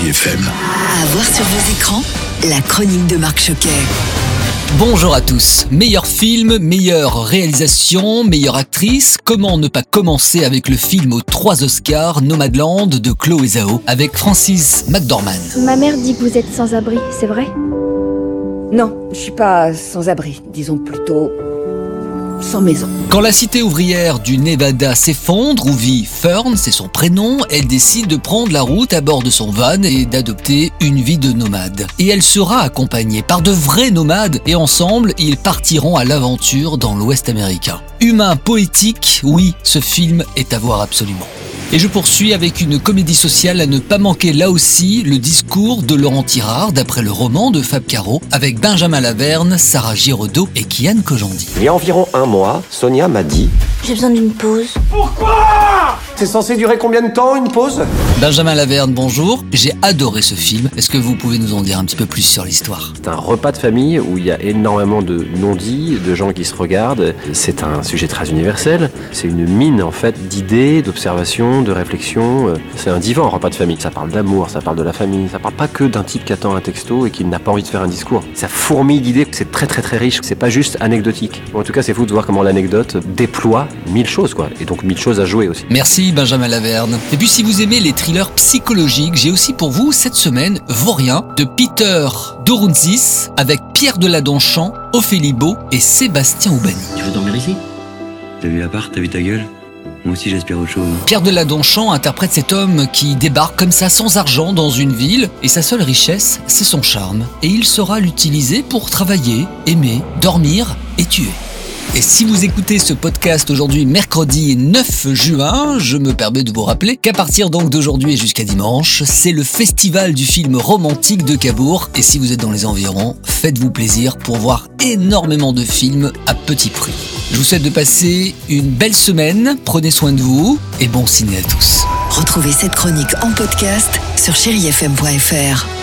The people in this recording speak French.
Chérie FM. À voir sur vos écrans, la chronique de Marc Choquet. Bonjour à tous. Meilleur film, meilleure réalisation, meilleure actrice. Comment ne pas commencer avec le film aux trois Oscars Nomadland de Chloé Zhao avec Francis McDormand. Ma mère dit que vous êtes sans abri, c'est vrai? Non, je suis pas sans abri, disons plutôt Quand la cité ouvrière du Nevada s'effondre, où vit Fern, c'est son prénom, elle décide de prendre la route à bord de son van et d'adopter une vie de nomade. Et elle sera accompagnée par de vrais nomades et ensemble, ils partiront à l'aventure dans l'Ouest américain. Humain poétique, oui, ce film est à voir absolument. Et je poursuis avec une comédie sociale à ne pas manquer là aussi le discours de Laurent Tirard d'après le roman de Fab Caro avec Benjamin Laverne, Sarah Giraudot et Kian Kojandi. Il y a environ un mois, Sonia m'a dit J'ai besoin d'une pause. C'est censé durer combien de temps une pause Benjamin Laverne, bonjour. J'ai adoré ce film. Est-ce que vous pouvez nous en dire un petit peu plus sur l'histoire? C'est un repas de famille où il y a énormément de non-dits, de gens qui se regardent. C'est un sujet très universel. C'est une mine en fait d'idées, d'observations, de réflexions. C'est un divan, un repas de famille. Ça parle d'amour, ça parle de la famille. Ça parle pas que d'un type qui attend un texto et qui n'a pas envie de faire un discours. Ça fourmille d'idées. C'est très très très riche. C'est pas juste anecdotique. En tout cas, c'est fou de voir comment l'anecdote déploie mille choses quoi. Et donc mille choses à jouer aussi. Merci Benjamin Laverne. Et puis si vous aimez les thrillers psychologiques, j'ai aussi pour vous cette semaine Vaurien de Peter Dorunzis avec Pierre Deladonchamp, Ophélie Beau et Sébastien Aubani. Tu veux dormir ici? T'as vu l'appart, t'as vu ta gueule? Moi aussi j'aspire autre chose. Pierre Deladonchamp interprète cet homme qui débarque comme ça sans argent dans une ville et sa seule richesse, c'est son charme. Et il saura l'utiliser pour travailler, aimer, dormir et tuer. Et si vous écoutez ce podcast aujourd'hui mercredi 9 juin, je me permets de vous rappeler qu'à partir donc d'aujourd'hui jusqu'à dimanche, c'est le festival du film romantique de Cabourg. Et si vous êtes dans les environs, faites-vous plaisir pour voir énormément de films à petit prix. Je vous souhaite de passer une belle semaine, prenez soin de vous et bon ciné à tous. Retrouvez cette chronique en podcast sur chérifm.fr.